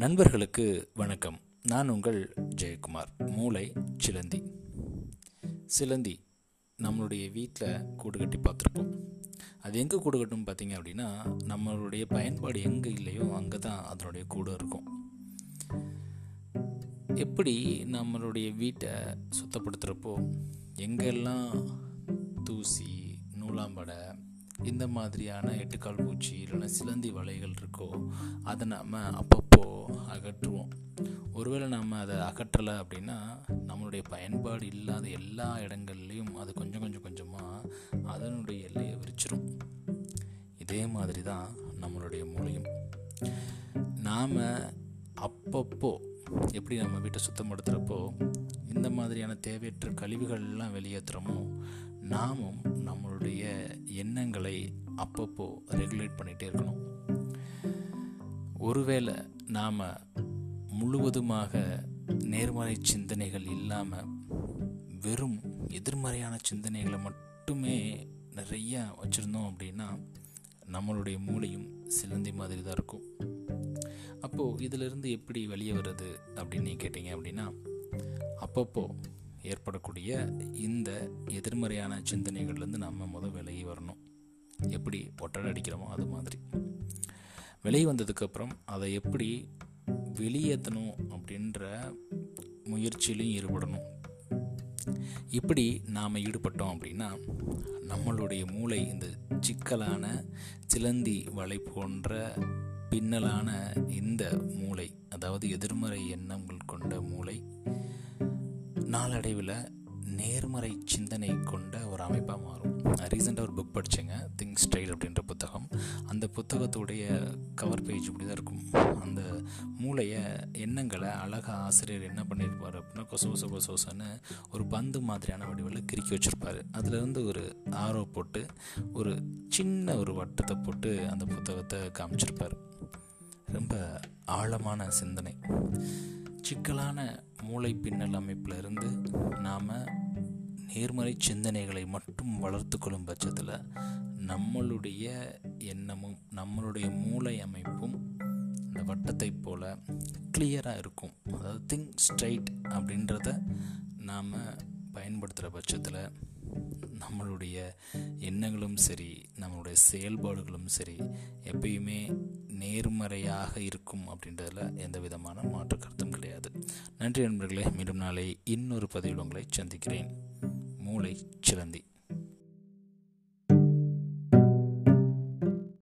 நண்பர்களுக்கு வணக்கம். நான் உங்கள் ஜெயக்குமார். மூளை சிலந்தி. சிலந்தி நம்மளுடைய வீட்டில் கூடு கட்டி பார்த்துருப்போம். அது எங்கே கூடு கட்டும் பார்த்தீங்க அப்படின்னா நம்மளுடைய பயன்பாடு எங்கே இல்லையோ அங்கே தான் அதனுடைய கூடு இருக்கும். எப்படி நம்மளுடைய வீட்டை சுத்தப்படுத்துகிறப்போ எங்கெல்லாம் தூசி நூலாம்படை இந்த மாதிரியான எட்டுக்கால் பூச்சி இல்லைன்னா சிலந்தி வலைகள் இருக்கோ அதை நாம் அப்பப்போ அகற்றுவோம். ஒருவேளை நாம் அதை அகற்றலை அப்படின்னா நம்மளுடைய பயன்பாடு இல்லாத எல்லா இடங்கள்லையும் அது கொஞ்சம் கொஞ்சம் கொஞ்சமாக அதனுடைய எல்லையை விரிச்சிடும் இதே மாதிரி தான் நம்மளுடைய மூலியம் நாம் அப்பப்போ எப்படி நம்ம வீட்டை சுத்தப்படுத்துகிறப்போ இந்த மாதிரியான தேவையற்ற கழிவுகள்லாம் வெளியேற்றுறோமோ நாமும் நம்மளுடைய எண்ணங்களை அப்பப்போ ரெகுலேட் பண்ணிகிட்டே இருக்கணும். ஒருவேளை நாம் முழுவதுமாக நேர்மறை சிந்தனைகள் இல்லாமல் வெறும் எதிர்மறையான சிந்தனைகளை மட்டுமே நிறையா வச்சுருந்தோம் அப்படின்னா நம்மளுடைய மூளையும் சிலந்தி மாதிரி தான் இருக்கும். அப்போது இதிலிருந்து எப்படி வெளியே வருது அப்படின்னு கேட்டிங்க அப்படின்னா அப்பப்போ ஏற்படக்கூடிய இந்த எதிர்மறையான சிந்தனைகள்லேருந்து நம்ம முதல் விலகி வரணும். எப்படி ஒட்டடை அடிக்கிறோமோ அது மாதிரி. வெளியே வந்ததுக்கப்புறம் அதை எப்படி வெளியேற்றணும் அப்படின்ற முயற்சியிலையும் ஈடுபடணும். இப்படி நாம் ஈடுபட்டோம் அப்படின்னா நம்மளுடைய மூளை இந்த சிக்கலான சிலந்தி வலை போன்ற பின்னலான இந்த மூளை அதாவது எதிர்மறை எண்ணங்கள் கொண்ட மூளை நாளடைவில் நேர்மறை சிந்தனை கொண்ட ஒரு அமைப்பாக மாறும். ரீசெண்டாக ஒரு புக் படித்தேங்க திங்க் ஸ்டைல் அப்படின்ற புத்தகம். அந்த புத்தகத்துடைய கவர் பேஜ் இப்படி தான் இருக்கும். அந்த மூளையை எண்ணங்களை அழகாக ஆசிரியர் என்ன பண்ணியிருப்பார் அப்படின்னா கொச கொச கொசோசன்னு ஒரு பந்து மாதிரியான வடிவில் கிறுக்கி வச்சுருப்பார். அதுலேருந்து ஒரு ஆரோ போட்டு ஒரு சின்ன ஒரு வட்டத்தை போட்டு அந்த புத்தகத்தை காமிச்சிருப்பார். ரொம்ப ஆழமான சிந்தனை. சிக்கலான மூளை பின்னல் அமைப்பில் இருந்து நாம் நேர்மறை சிந்தனைகளை மட்டும் வளர்த்து கொள்ளும் பட்சத்தில் நம்மளுடைய எண்ணமும் நம்மளுடைய மூளை அமைப்பும் இந்த வட்டத்தை போல் கிளியராக இருக்கும். அதாவது திங்க் ஸ்ட்ரைட் அப்படின்றத நாம் பயன்படுத்துகிற பட்சத்தில் நம்மளுடைய எண்ணங்களும் சரி நம்மளுடைய செயல்பாடுகளும் சரி எப்பயுமே நேர்மறையாக இருக்கும் அப்படின்றதில் எந்த விதமான நன்றி நண்பர்களே மீண்டும் நாளை இன்னொரு பதிவில் உங்களை சந்திக்கிறேன். மூளை சிலந்தி.